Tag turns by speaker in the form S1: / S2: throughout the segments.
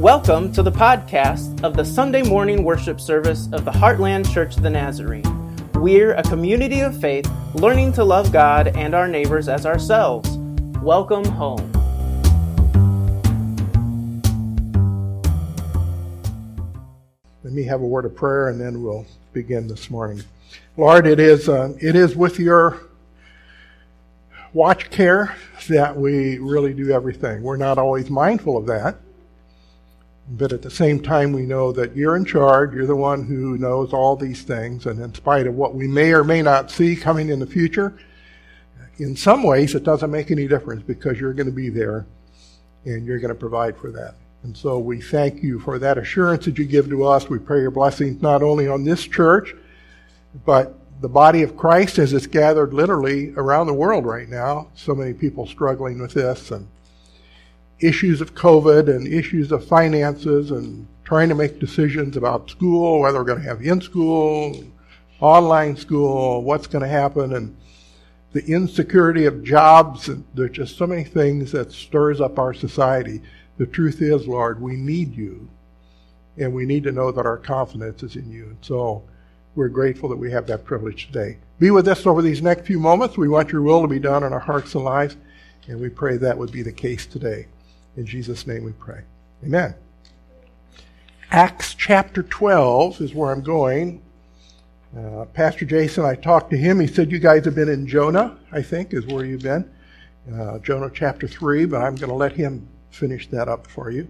S1: Welcome to the podcast of the Sunday morning worship service of the Heartland Church of the Nazarene. We're a community of faith learning to love God and our neighbors as ourselves. Welcome home.
S2: Let me have a word of prayer and then we'll begin this morning. Lord, it is, uh, it is with your watch care that we really do everything. We're not always mindful of that. But at the same time, we know that you're in charge. You're the one who knows all these things. And in spite of what we may or may not see coming in the future, in some ways, it doesn't make any difference because you're going to be there and you're going to provide for that. And so we thank you for that assurance that you give to us. We pray your blessings not only on this church, but the body of Christ as it's gathered literally around the world right now. So many people struggling with this and issues of COVID and issues of finances and trying to make decisions about school, whether we're going to have in school, online school, what's going to happen, and the insecurity of jobs. And there's just so many things that stirs up our society. The truth is, Lord, we need you, and we need to know that our confidence is in you. And so we're grateful that we have that privilege today. Be with us over these next few moments. We want your will to be done in our hearts and lives, and we pray that would be the case today. In Jesus' name we pray. Amen. Acts chapter 12 is where I'm going. Uh, Pastor Jason, I talked to him. He said, You guys have been in Jonah, I think, is where you've been. Uh, Jonah chapter 3, but I'm going to let him finish that up for you.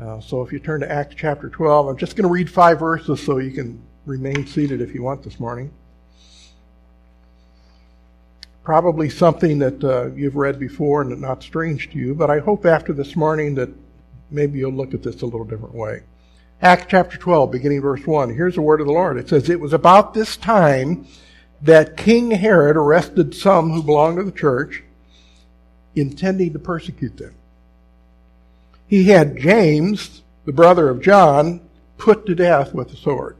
S2: Uh, so if you turn to Acts chapter 12, I'm just going to read five verses so you can remain seated if you want this morning. Probably something that uh, you've read before and not strange to you, but I hope after this morning that maybe you'll look at this a little different way. Acts chapter 12, beginning verse 1. Here's the word of the Lord. It says, It was about this time that King Herod arrested some who belonged to the church, intending to persecute them. He had James, the brother of John, put to death with a sword.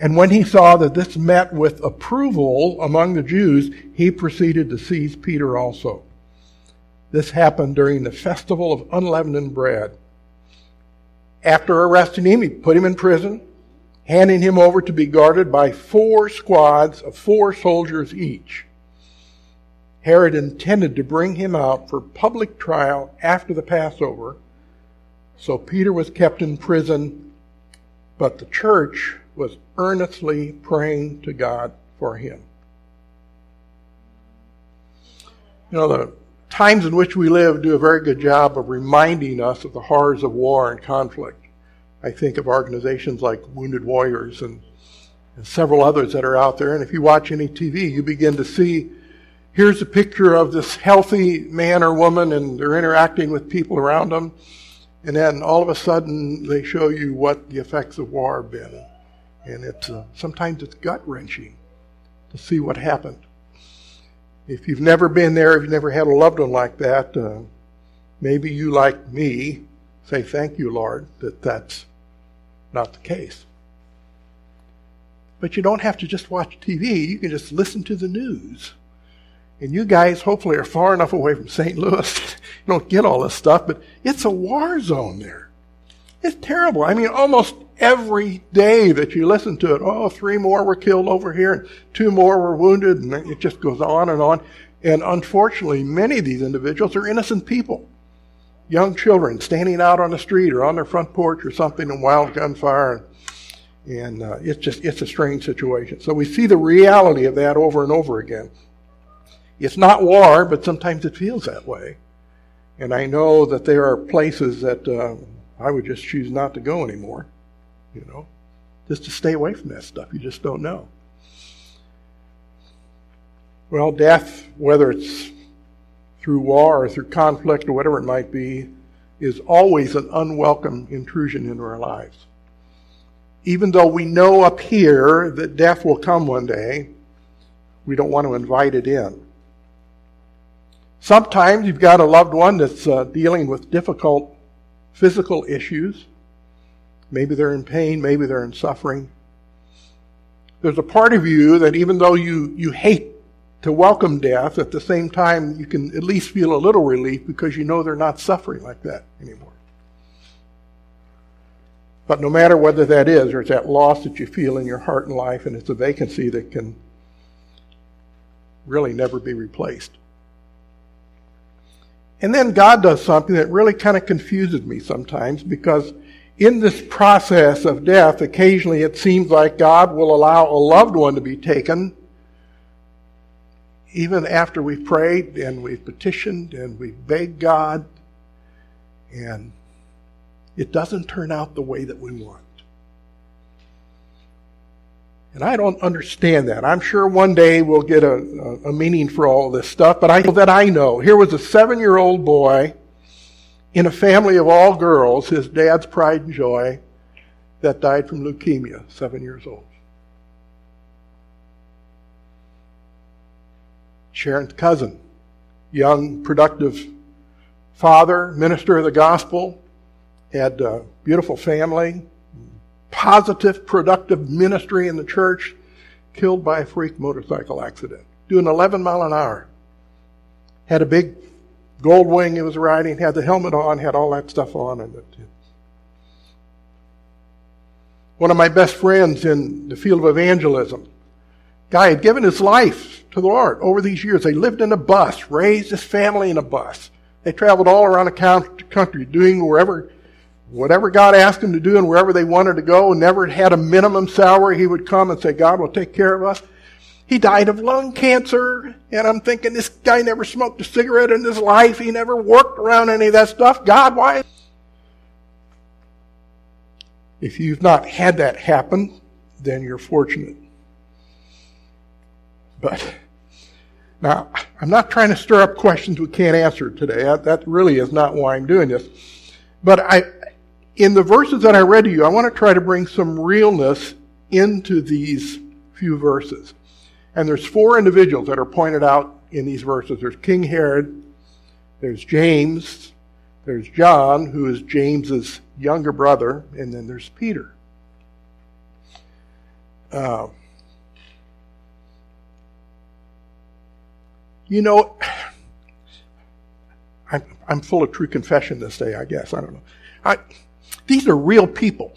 S2: And when he saw that this met with approval among the Jews, he proceeded to seize Peter also. This happened during the festival of unleavened bread. After arresting him, he put him in prison, handing him over to be guarded by four squads of four soldiers each. Herod intended to bring him out for public trial after the Passover, so Peter was kept in prison, but the church was earnestly praying to God for him. You know, the times in which we live do a very good job of reminding us of the horrors of war and conflict. I think of organizations like Wounded Warriors and, and several others that are out there. And if you watch any TV, you begin to see here's a picture of this healthy man or woman and they're interacting with people around them. And then all of a sudden they show you what the effects of war have been and it's uh, sometimes it's gut wrenching to see what happened. If you've never been there, if you've never had a loved one like that, uh, maybe you, like me, say thank you, Lord, that that's not the case. But you don't have to just watch TV. You can just listen to the news. And you guys hopefully are far enough away from St. Louis. you don't get all this stuff, but it's a war zone there. It's terrible. I mean, almost every day that you listen to it, oh, three more were killed over here and two more were wounded, and it just goes on and on. And unfortunately, many of these individuals are innocent people. Young children standing out on the street or on their front porch or something and wild gunfire. And uh, it's just, it's a strange situation. So we see the reality of that over and over again. It's not war, but sometimes it feels that way. And I know that there are places that uh, I would just choose not to go anymore you know, just to stay away from that stuff. You just don't know. Well, death, whether it's through war or through conflict or whatever it might be, is always an unwelcome intrusion into our lives. Even though we know up here that death will come one day, we don't want to invite it in. Sometimes you've got a loved one that's uh, dealing with difficult physical issues. Maybe they're in pain, maybe they're in suffering. There's a part of you that even though you, you hate to welcome death, at the same time you can at least feel a little relief because you know they're not suffering like that anymore. But no matter whether that is, there's that loss that you feel in your heart and life, and it's a vacancy that can really never be replaced. And then God does something that really kind of confuses me sometimes because in this process of death, occasionally it seems like God will allow a loved one to be taken even after we've prayed and we've petitioned and we've begged God, and it doesn't turn out the way that we want. And I don't understand that. I'm sure one day we'll get a, a, meaning for all this stuff, but I know that I know. Here was a seven year old boy in a family of all girls, his dad's pride and joy, that died from leukemia, seven years old. Sharon's cousin, young, productive father, minister of the gospel, had a beautiful family, positive, productive ministry in the church, killed by a freak motorcycle accident, doing 11 mile an hour. Had a big gold wing he was riding, had the helmet on, had all that stuff on. And one of my best friends in the field of evangelism, guy had given his life to the Lord over these years. They lived in a bus, raised his family in a bus. They traveled all around the country doing wherever whatever God asked him to do and wherever they wanted to go, never had a minimum salary, he would come and say, God will take care of us. He died of lung cancer, and I'm thinking this guy never smoked a cigarette in his life. He never worked around any of that stuff. God, why? If you've not had that happen, then you're fortunate. But now, I'm not trying to stir up questions we can't answer today. That really is not why I'm doing this. But I, in the verses that I read to you, I want to try to bring some realness into these few verses. And there's four individuals that are pointed out in these verses. There's King Herod, there's James, there's John, who is James's younger brother, and then there's Peter. Uh, you know, I'm, I'm full of true confession this day, I guess. I don't know. I, these are real people.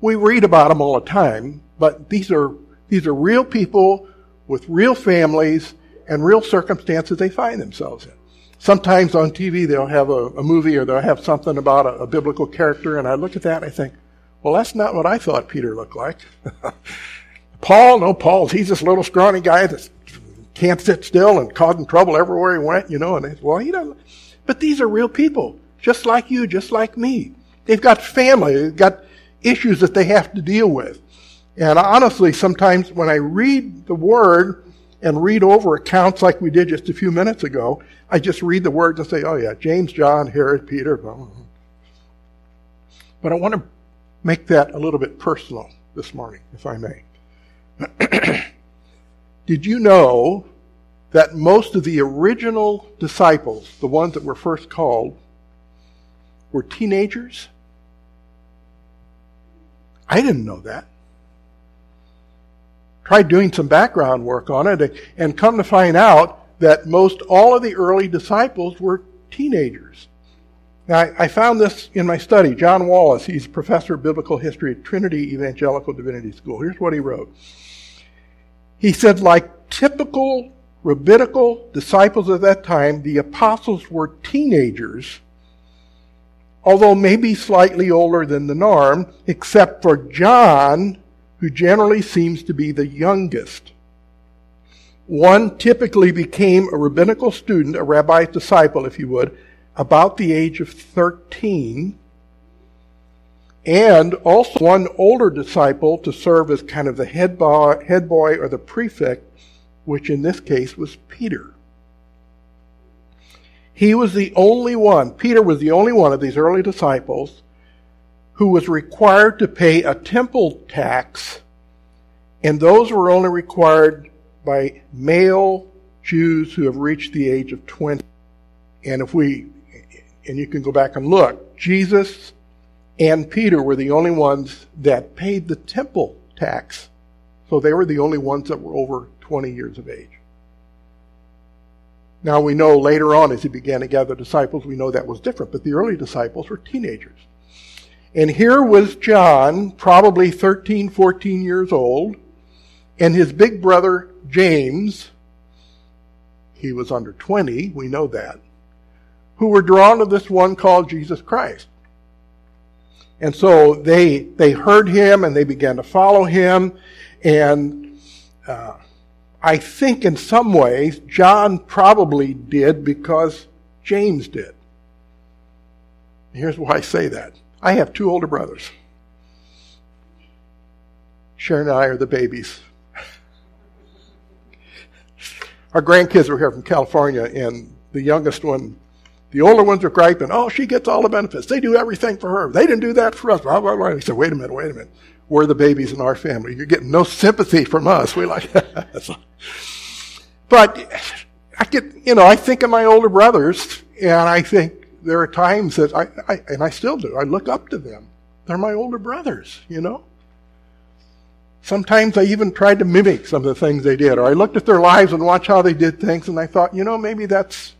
S2: We read about them all the time, but these are, these are real people with real families and real circumstances they find themselves in. Sometimes on TV they'll have a, a movie or they'll have something about a, a, biblical character, and I look at that and I think, well, that's not what I thought Peter looked like. Paul, no, Paul's he's this little scrawny guy that can't sit still and causing trouble everywhere he went, you know. And they, well, he doesn't. But these are real people, just like you, just like me. They've got family, they've got issues that they have to deal with. And honestly, sometimes when I read the word and read over accounts like we did just a few minutes ago, I just read the words and say, oh yeah, James, John, Herod, Peter. But I want to make that a little bit personal this morning, if I may. Did you know that most of the original disciples, the ones that were first called, were teenagers? I didn't know that. Tried doing some background work on it and come to find out that most all of the early disciples were teenagers. Now, I, found this in my study. John Wallace, he's a professor of biblical history at Trinity Evangelical Divinity School. Here's what he wrote. He said, like typical rabbinical disciples of that time, the apostles were teenagers although maybe slightly older than the norm, except for John, who generally seems to be the youngest. One typically became a rabbinical student, a rabbi's disciple, if you would, about the age of 13, and also one older disciple to serve as kind of the head boy, head boy or the prefect, which in this case was Peter. He was the only one, Peter was the only one of these early disciples who was required to pay a temple tax, and those were only required by male Jews who have reached the age of 20. And if we, and you can go back and look, Jesus and Peter were the only ones that paid the temple tax. So they were the only ones that were over 20 years of age. Now we know later on as he began to gather disciples, we know that was different, but the early disciples were teenagers. And here was John, probably 13, 14 years old, and his big brother James, he was under 20, we know that, who were drawn to this one called Jesus Christ. And so they, they heard him and they began to follow him. And uh, I think in some ways, John probably did because James did. Here's why I say that. I have two older brothers. Sharon and I are the babies. Our grandkids were here from California, and the youngest one the older ones are griping, oh, she gets all the benefits. They do everything for her. They didn't do that for us. Blah, blah, blah. He said, wait a minute, wait a minute. We're the babies in our family. You're getting no sympathy from us. We like But I get, you know, I think of my older brothers, and I think there are times that I, I, and I still do, I look up to them. They're my older brothers, you know? Sometimes I even tried to mimic some of the things they did, or I looked at their lives and watched how they did things, and I thought, you know, maybe that's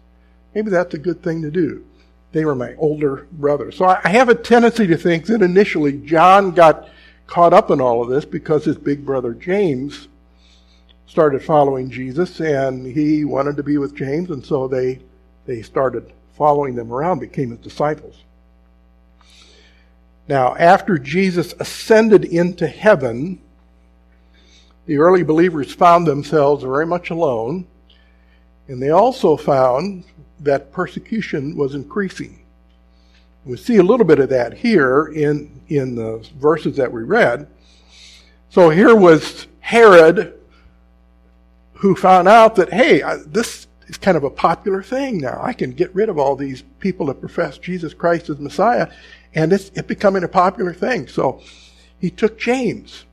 S2: maybe that's a good thing to do. They were my older brothers. So I have a tendency to think that initially John got caught up in all of this because his big brother James started following Jesus and he wanted to be with James and so they they started following them around, became his disciples. Now, after Jesus ascended into heaven, the early believers found themselves very much alone, and they also found that persecution was increasing. We see a little bit of that here in, in the verses that we read. So here was Herod who found out that, hey, this is kind of a popular thing now. I can get rid of all these people that profess Jesus Christ as Messiah, and it's, it's becoming a popular thing. So he took James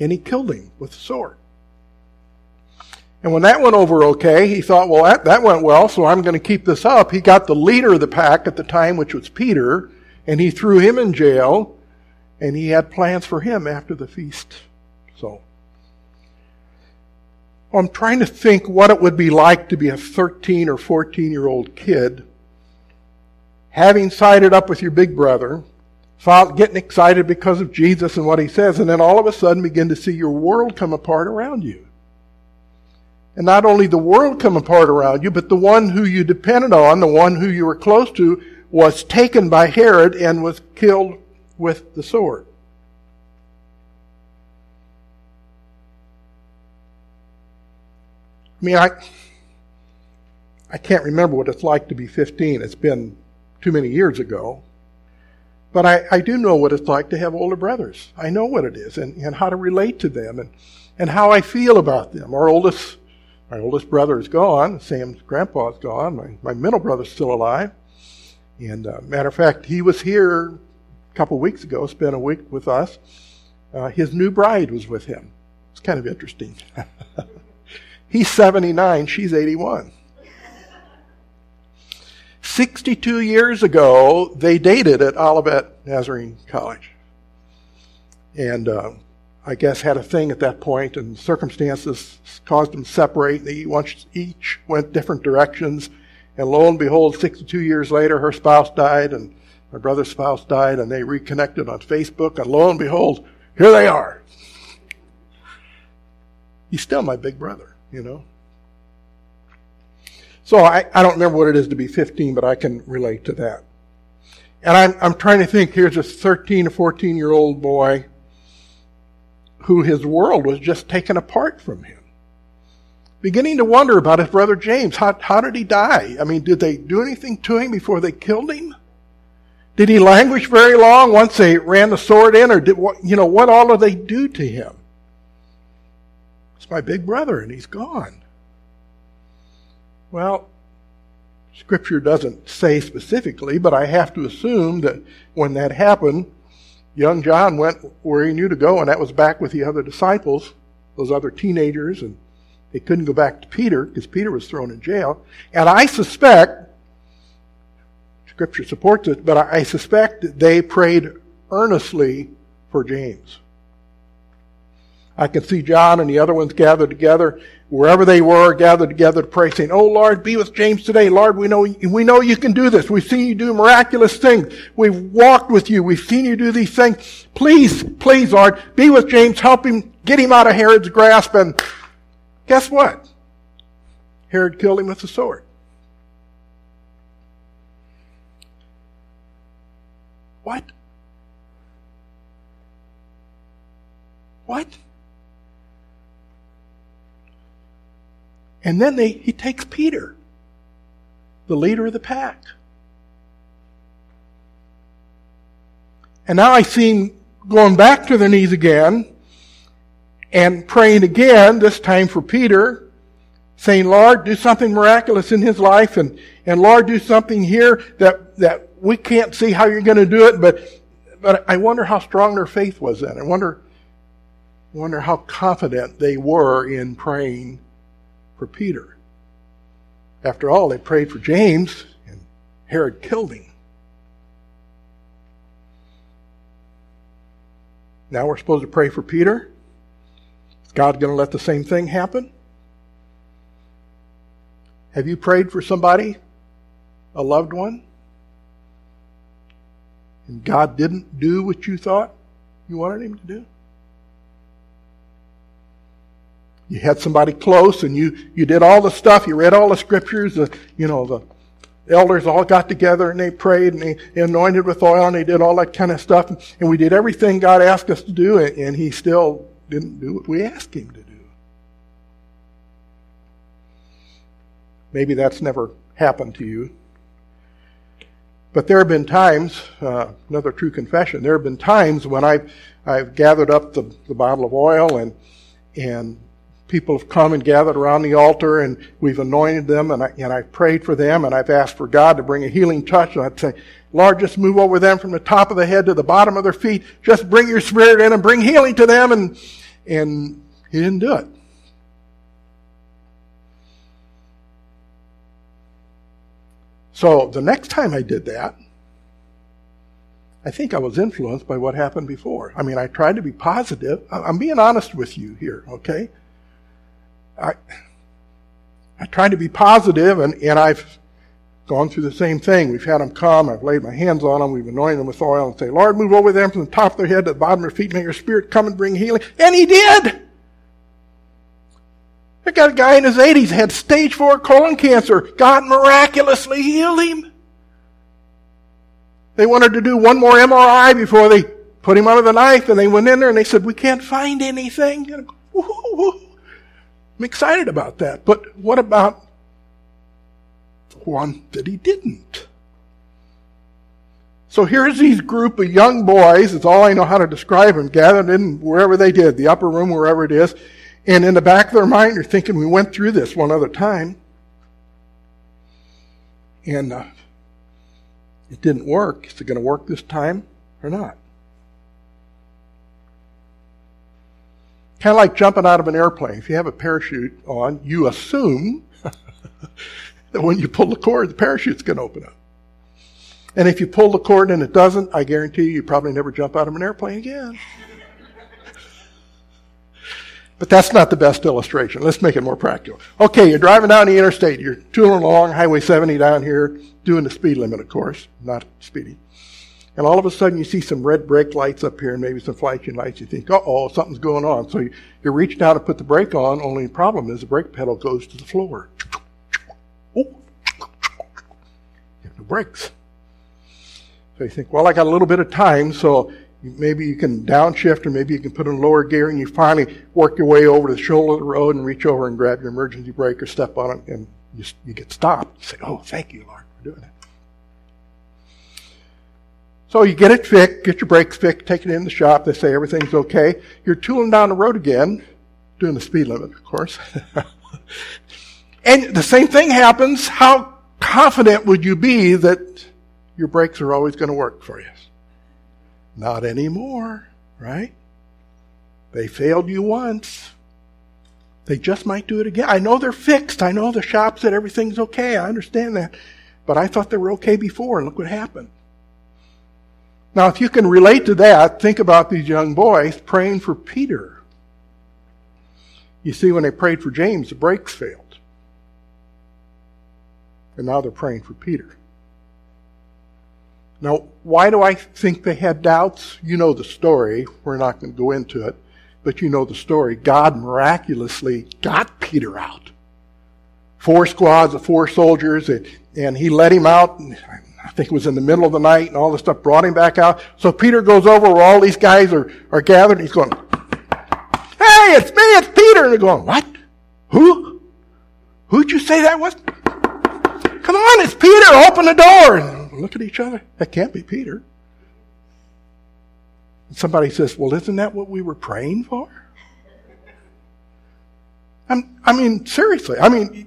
S2: and he killed him with a sword. And when that went over okay, he thought, well, that, that went well, so I'm going to keep this up. He got the leader of the pack at the time, which was Peter, and he threw him in jail, and he had plans for him after the feast. So, I'm trying to think what it would be like to be a 13 or 14 year old kid, having sided up with your big brother, getting excited because of Jesus and what he says, and then all of a sudden begin to see your world come apart around you. And not only the world come apart around you, but the one who you depended on, the one who you were close to, was taken by Herod and was killed with the sword. I mean, I, I can't remember what it's like to be 15. It's been too many years ago. But I, I do know what it's like to have older brothers. I know what it is and, and how to relate to them and, and how I feel about them. Our oldest my oldest brother is gone. Sam's grandpa is gone. My, my middle brother's still alive. And uh, matter of fact, he was here a couple weeks ago, spent a week with us. Uh, his new bride was with him. It's kind of interesting. He's 79, she's 81. 62 years ago, they dated at Olivet Nazarene College. And uh, I guess, had a thing at that point, and circumstances caused them to separate. They each went different directions, and lo and behold, 62 years later, her spouse died, and my brother's spouse died, and they reconnected on Facebook, and lo and behold, here they are. He's still my big brother, you know. So I, I don't remember what it is to be 15, but I can relate to that. And I'm, I'm trying to think, here's a 13 or 14 year old boy who his world was just taken apart from him. Beginning to wonder about his brother James. How, how did he die? I mean, did they do anything to him before they killed him? Did he languish very long once they ran the sword in, or did what, you know, what all did they do to him? It's my big brother, and he's gone. Well, Scripture doesn't say specifically, but I have to assume that when that happened, young John went where he knew to go, and that was back with the other disciples, those other teenagers, and they couldn't go back to Peter because Peter was thrown in jail. And I suspect, Scripture supports it, but I suspect that they prayed earnestly for James. I can see John and the other ones gathered together. Wherever they were, gathered together to pray, saying, Oh Lord, be with James today. Lord, we know, we know you can do this. We've seen you do miraculous things. We've walked with you. We've seen you do these things. Please, please, Lord, be with James. Help him, get him out of Herod's grasp. And guess what? Herod killed him with a sword. What? What? And then they, he takes Peter, the leader of the pack. And now I see him going back to their knees again and praying again, this time for Peter, saying, Lord, do something miraculous in his life and, and Lord, do something here that, that we can't see how you're going to do it, but, but I wonder how strong their faith was then. I wonder, wonder how confident they were in praying for Peter. After all, they prayed for James, and Herod killed him. Now we're supposed to pray for Peter. Is God going to let the same thing happen? Have you prayed for somebody, a loved one, and God didn't do what you thought you wanted him to do? You had somebody close and you, you did all the stuff, you read all the scriptures, the, you know, the elders all got together and they prayed and they, anointed with oil and they did all that kind of stuff. And we did everything God asked us to do and he still didn't do what we asked him to do. Maybe that's never happened to you. But there have been times, uh, another true confession, there have been times when I've, I've gathered up the, the bottle of oil and, and people have come and gathered around the altar and we've anointed them and, I, and I've prayed for them and I've asked for God to bring a healing touch and I'd say, Lord, just move over them from the top of the head to the bottom of their feet. Just bring your spirit in and bring healing to them and, and he didn't do it. So the next time I did that, I think I was influenced by what happened before. I mean, I tried to be positive. I'm being honest with you here, okay? I, I tried to be positive, and, and I've gone through the same thing. We've had them come, I've laid my hands on them, we've anointed them with oil, and say, Lord, move over them from the top of their head to the bottom of their feet, may your spirit come and bring healing. And he did! I got a guy in his 80s, had stage 4 colon cancer. God miraculously healed him. They wanted to do one more MRI before they put him under the knife, and they went in there and they said, We can't find anything. I'm excited about that. But what about one that he didn't? So here's these group of young boys, it's all I know how to describe them, gathered in wherever they did, the upper room, wherever it is. And in the back of their mind, they're thinking, we went through this one other time. And uh, it didn't work. Is it going to work this time or not? Kind of like jumping out of an airplane. If you have a parachute on, you assume that when you pull the cord, the parachute's going to open up. And if you pull the cord and it doesn't, I guarantee you, you probably never jump out of an airplane again. but that's not the best illustration. Let's make it more practical. Okay, you're driving down the interstate. You're tooling along Highway 70 down here, doing the speed limit, of course, not speeding. And all of a sudden you see some red brake lights up here and maybe some flashing lights. You think, uh-oh, something's going on. So you, you reach down to put the brake on, only the problem is the brake pedal goes to the floor. Oh. You have no brakes. So you think, well, I got a little bit of time, so maybe you can downshift or maybe you can put in lower gear and you finally work your way over to the shoulder of the road and reach over and grab your emergency brake or step on it and you, you get stopped. You say, oh, thank you, Lord, for doing that. So you get it fixed, get your brakes fixed, take it in the shop. They say everything's okay. You're tooling down the road again, doing the speed limit, of course. and the same thing happens. How confident would you be that your brakes are always going to work for you? Not anymore, right? They failed you once. They just might do it again. I know they're fixed. I know the shop said everything's okay. I understand that. But I thought they were okay before, and look what happened. Now, if you can relate to that, think about these young boys praying for Peter. You see, when they prayed for James, the brakes failed. And now they're praying for Peter. Now, why do I think they had doubts? You know the story. We're not going to go into it, but you know the story. God miraculously got Peter out. Four squads of four soldiers, and he let him out. I think it was in the middle of the night, and all this stuff brought him back out. So Peter goes over where all these guys are, are gathered, and he's going, Hey, it's me, it's Peter. And they're going, What? Who? Who'd you say that was? Come on, it's Peter, open the door. And look at each other. That can't be Peter. And somebody says, Well, isn't that what we were praying for? I'm, I mean, seriously. I mean,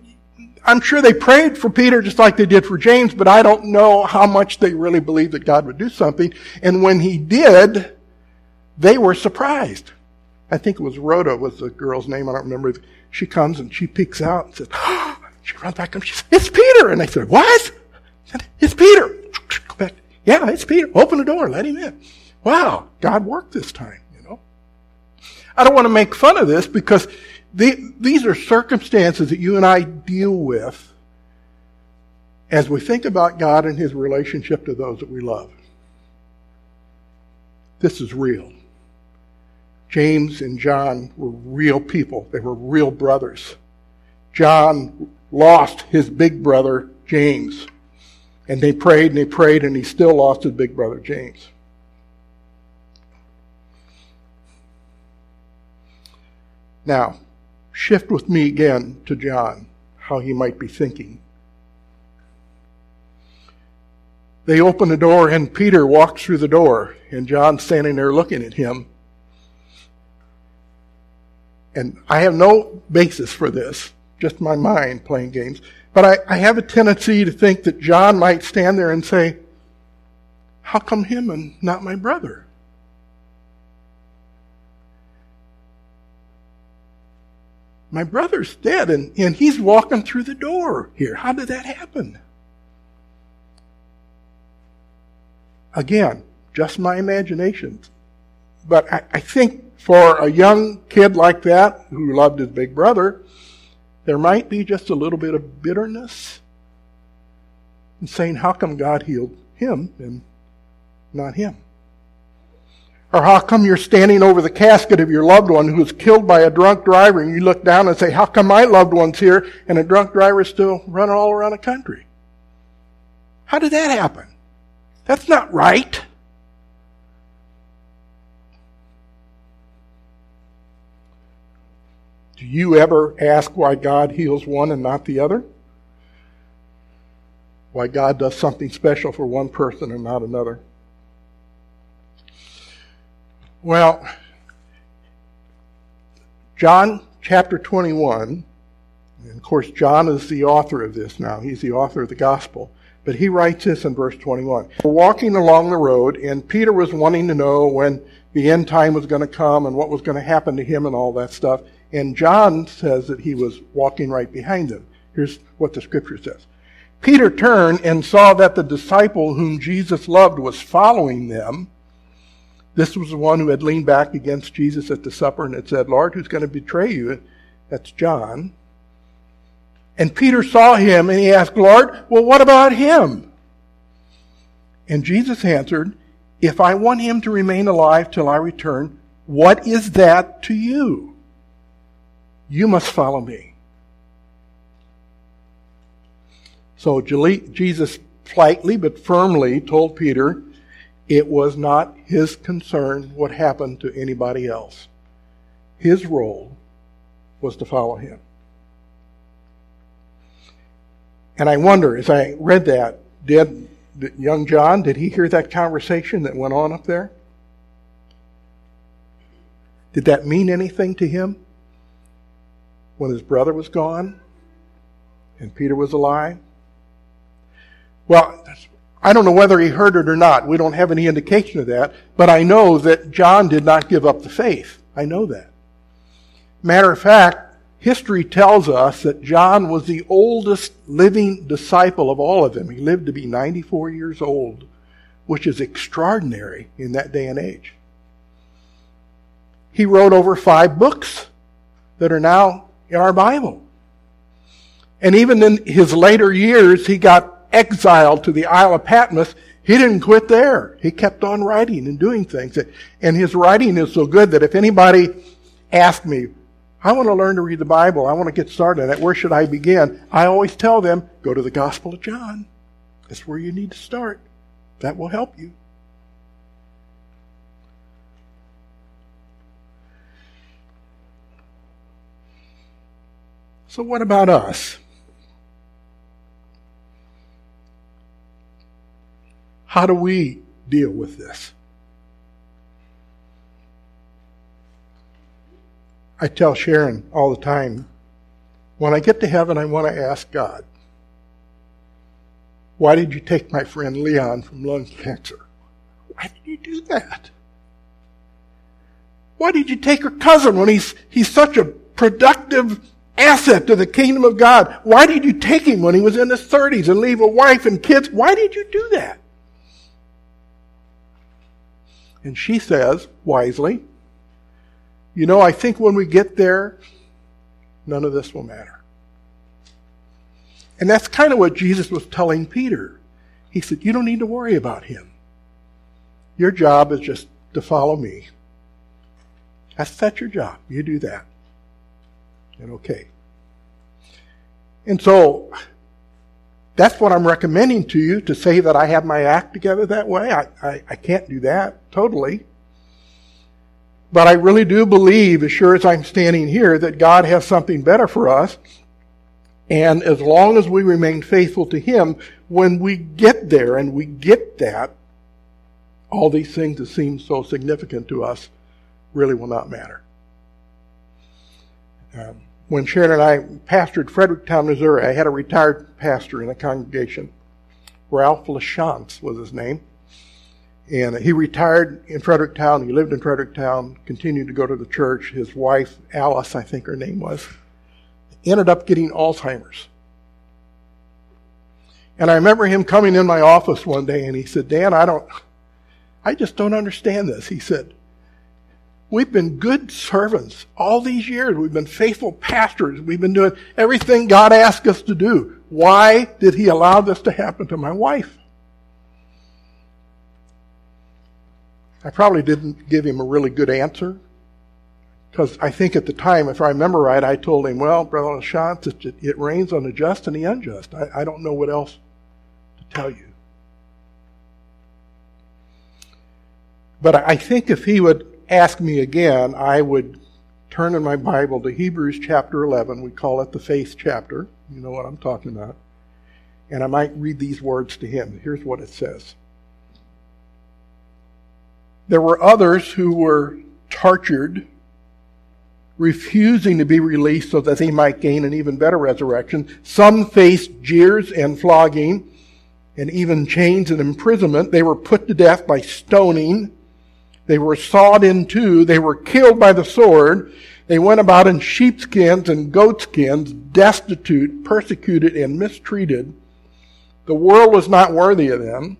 S2: I'm sure they prayed for Peter just like they did for James, but I don't know how much they really believed that God would do something. And when he did, they were surprised. I think it was Rhoda was the girl's name. I don't remember. She comes and she peeks out and says, oh, she runs back and she says, it's Peter. And they said, what? Said, it's Peter. Go back. Yeah, it's Peter. Open the door. Let him in. Wow. God worked this time, you know. I don't want to make fun of this because the, these are circumstances that you and I deal with as we think about God and His relationship to those that we love. This is real. James and John were real people. They were real brothers. John lost his big brother, James. And they prayed and they prayed, and he still lost his big brother, James. Now, shift with me again to John, how he might be thinking. They open the door, and Peter walks through the door, and John's standing there looking at him. And I have no basis for this just my mind playing games. But I, I have a tendency to think that John might stand there and say, How come him and not my brother? My brother's dead and, and he's walking through the door here. How did that happen? Again, just my imagination. But I, I think for a young kid like that who loved his big brother, there might be just a little bit of bitterness and saying, How come God healed him and not him? Or how come you're standing over the casket of your loved one who was killed by a drunk driver and you look down and say, How come my loved one's here and a drunk driver is still running all around the country? How did that happen? That's not right. Do you ever ask why God heals one and not the other? Why God does something special for one person and not another? Well, John chapter 21, and of course, John is the author of this now. He's the author of the gospel. But he writes this in verse 21. We're walking along the road, and Peter was wanting to know when the end time was going to come and what was going to happen to him and all that stuff. And John says that he was walking right behind them. Here's what the scripture says. Peter turned and saw that the disciple whom Jesus loved was following them. This was the one who had leaned back against Jesus at the supper and had said, Lord, who's going to betray you? That's John. And Peter saw him and he asked, Lord, well, what about him? And Jesus answered, If I want him to remain alive till I return, what is that to you? You must follow me. So Jesus politely but firmly told Peter it was not his concern what happened to anybody else. His role was to follow him. And I wonder, as I read that, did young John, did he hear that conversation that went on up there? Did that mean anything to him? when his brother was gone and Peter was alive? Well, I don't know whether he heard it or not. We don't have any indication of that. But I know that John did not give up the faith. I know that. Matter of fact, history tells us that John was the oldest living disciple of all of them. He lived to be 94 years old, which is extraordinary in that day and age. He wrote over five books that are now in our Bible. And even in his later years, he got exiled to the Isle of Patmos. He didn't quit there. He kept on writing and doing things. And his writing is so good that if anybody asked me, I want to learn to read the Bible, I want to get started on it, where should I begin? I always tell them, go to the Gospel of John. That's where you need to start. That will help you. So, what about us? How do we deal with this? I tell Sharon all the time when I get to heaven, I want to ask God, why did you take my friend Leon from lung cancer? Why did you do that? Why did you take her cousin when he's, he's such a productive asset to the kingdom of God? Why did you take him when he was in his 30s and leave a wife and kids? Why did you do that? And she says, wisely, you know, I think when we get there, none of this will matter. And that's kind of what Jesus was telling Peter. He said, You don't need to worry about him. Your job is just to follow me. That's, that's your job. You do that. And okay. And so, that's what I'm recommending to you to say that I have my act together that way. I, I, I can't do that totally. But I really do believe, as sure as I'm standing here, that God has something better for us. And as long as we remain faithful to Him, when we get there and we get that, all these things that seem so significant to us really will not matter. Um, when Sharon and I pastored Fredericktown, Missouri, I had a retired pastor in the congregation. Ralph LaChance was his name. And he retired in Fredericktown. He lived in Fredericktown, continued to go to the church. His wife, Alice, I think her name was, ended up getting Alzheimer's. And I remember him coming in my office one day and he said, Dan, I don't, I just don't understand this. He said, We've been good servants all these years. We've been faithful pastors. We've been doing everything God asked us to do. Why did He allow this to happen to my wife? I probably didn't give him a really good answer. Because I think at the time, if I remember right, I told him, well, Brother LaChance, it, it rains on the just and the unjust. I, I don't know what else to tell you. But I think if he would ask me again, I would turn in my Bible to Hebrews chapter 11. We call it the faith chapter. You know what I'm talking about. And I might read these words to him. Here's what it says There were others who were tortured, refusing to be released so that they might gain an even better resurrection. Some faced jeers and flogging and even chains and imprisonment. They were put to death by stoning. They were sawed in two. They were killed by the sword. They went about in sheepskins and goatskins, destitute, persecuted, and mistreated. The world was not worthy of them.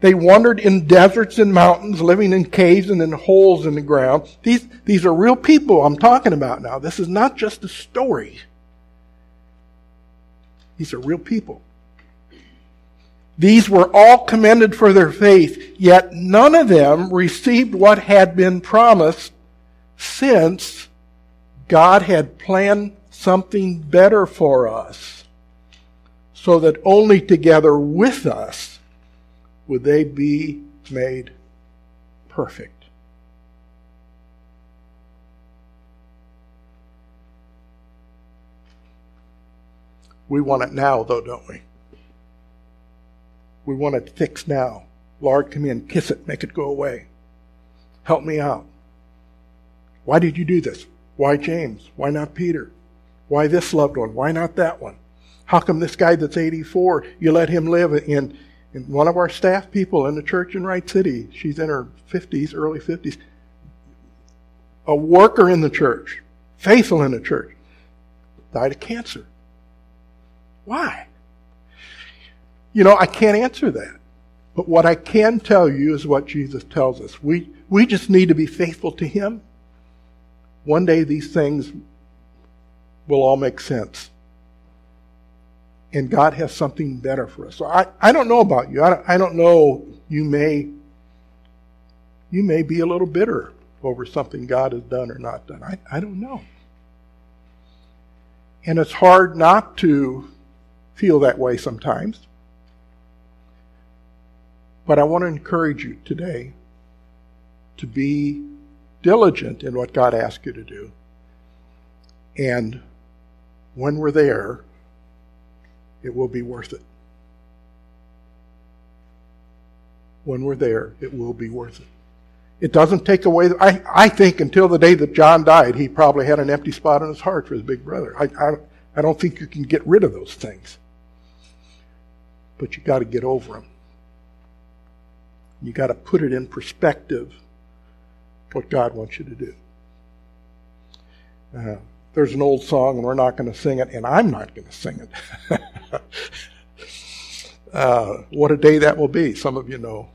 S2: They wandered in deserts and mountains, living in caves and in holes in the ground. These, these are real people I'm talking about now. This is not just a story. These are real people. These were all commended for their faith, yet none of them received what had been promised since God had planned something better for us, so that only together with us would they be made perfect. We want it now, though, don't we? We want it fixed now. Lord, come in, kiss it, make it go away. Help me out. Why did you do this? Why James? Why not Peter? Why this loved one? Why not that one? How come this guy that's 84, you let him live in, in one of our staff people in the church in Wright City? She's in her 50s, early 50s. A worker in the church, faithful in the church, died of cancer. Why? You know, I can't answer that. But what I can tell you is what Jesus tells us. We, we just need to be faithful to Him. one day these things will all make sense. And God has something better for us. So I, I don't know about you. I don't, I don't know. You may, you may be a little bitter over something God has done or not done. I, I don't know. And it's hard not to feel that way sometimes. But I want to encourage you today to be diligent in what God asks you to do. And when we're there, it will be worth it. When we're there, it will be worth it. It doesn't take away. I, I think until the day that John died, he probably had an empty spot in his heart for his big brother. I, I, I don't think you can get rid of those things. But you got to get over them. You got to put it in perspective what God wants you to do. Uh, there's an old song, and we're not going to sing it, and I'm not going to sing it. uh, what a day that will be. Some of you know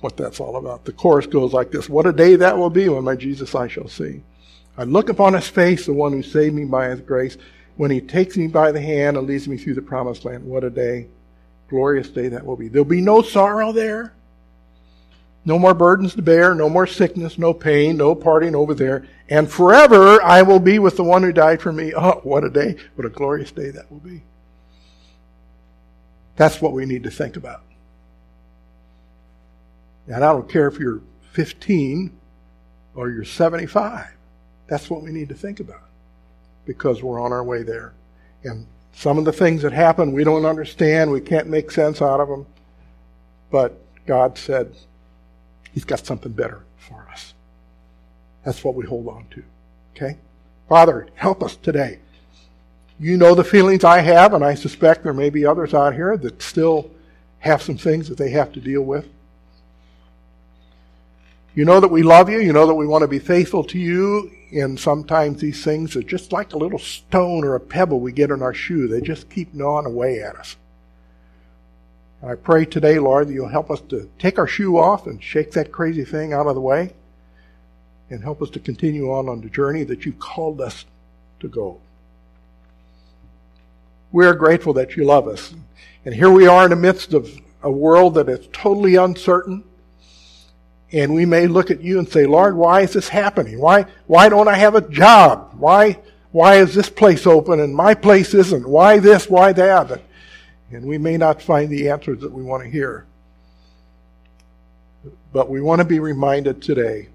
S2: what that's all about. The chorus goes like this What a day that will be when my Jesus I shall see. I look upon his face, the one who saved me by his grace, when he takes me by the hand and leads me through the promised land. What a day, glorious day that will be. There'll be no sorrow there. No more burdens to bear, no more sickness, no pain, no parting over there. And forever I will be with the one who died for me. Oh, what a day. What a glorious day that will be. That's what we need to think about. And I don't care if you're 15 or you're 75. That's what we need to think about because we're on our way there. And some of the things that happen we don't understand, we can't make sense out of them. But God said, He's got something better for us. That's what we hold on to. Okay? Father, help us today. You know the feelings I have, and I suspect there may be others out here that still have some things that they have to deal with. You know that we love you. You know that we want to be faithful to you. And sometimes these things are just like a little stone or a pebble we get in our shoe. They just keep gnawing away at us. I pray today, Lord, that you'll help us to take our shoe off and shake that crazy thing out of the way and help us to continue on on the journey that you've called us to go. We are grateful that you love us. And here we are in the midst of a world that is totally uncertain. And we may look at you and say, Lord, why is this happening? Why, why don't I have a job? Why, why is this place open and my place isn't? Why this? Why that? And we may not find the answers that we want to hear. But we want to be reminded today,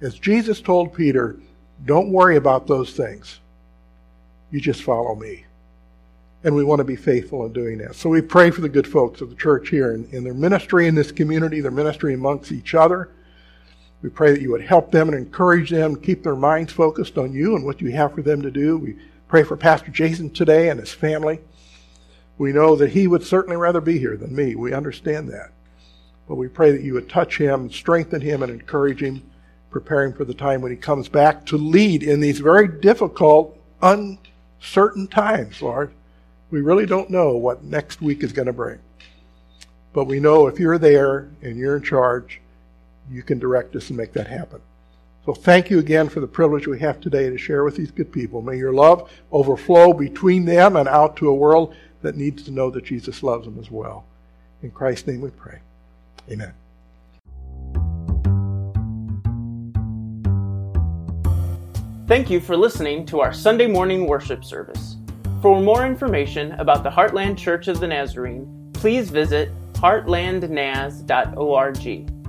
S2: as Jesus told Peter, don't worry about those things. You just follow me. And we want to be faithful in doing that. So we pray for the good folks of the church here in, in their ministry in this community, their ministry amongst each other. We pray that you would help them and encourage them, keep their minds focused on you and what you have for them to do. We pray for Pastor Jason today and his family. We know that he would certainly rather be here than me. We understand that. But we pray that you would touch him, strengthen him, and encourage him, preparing for the time when he comes back to lead in these very difficult, uncertain times, Lord. We really don't know what next week is going to bring. But we know if you're there and you're in charge, you can direct us and make that happen. So thank you again for the privilege we have today to share with these good people. May your love overflow between them and out to a world that needs to know that Jesus loves them as well. In Christ's name we pray. Amen.
S1: Thank you for listening to our Sunday morning worship service. For more information about the Heartland Church of the Nazarene, please visit heartlandnaz.org.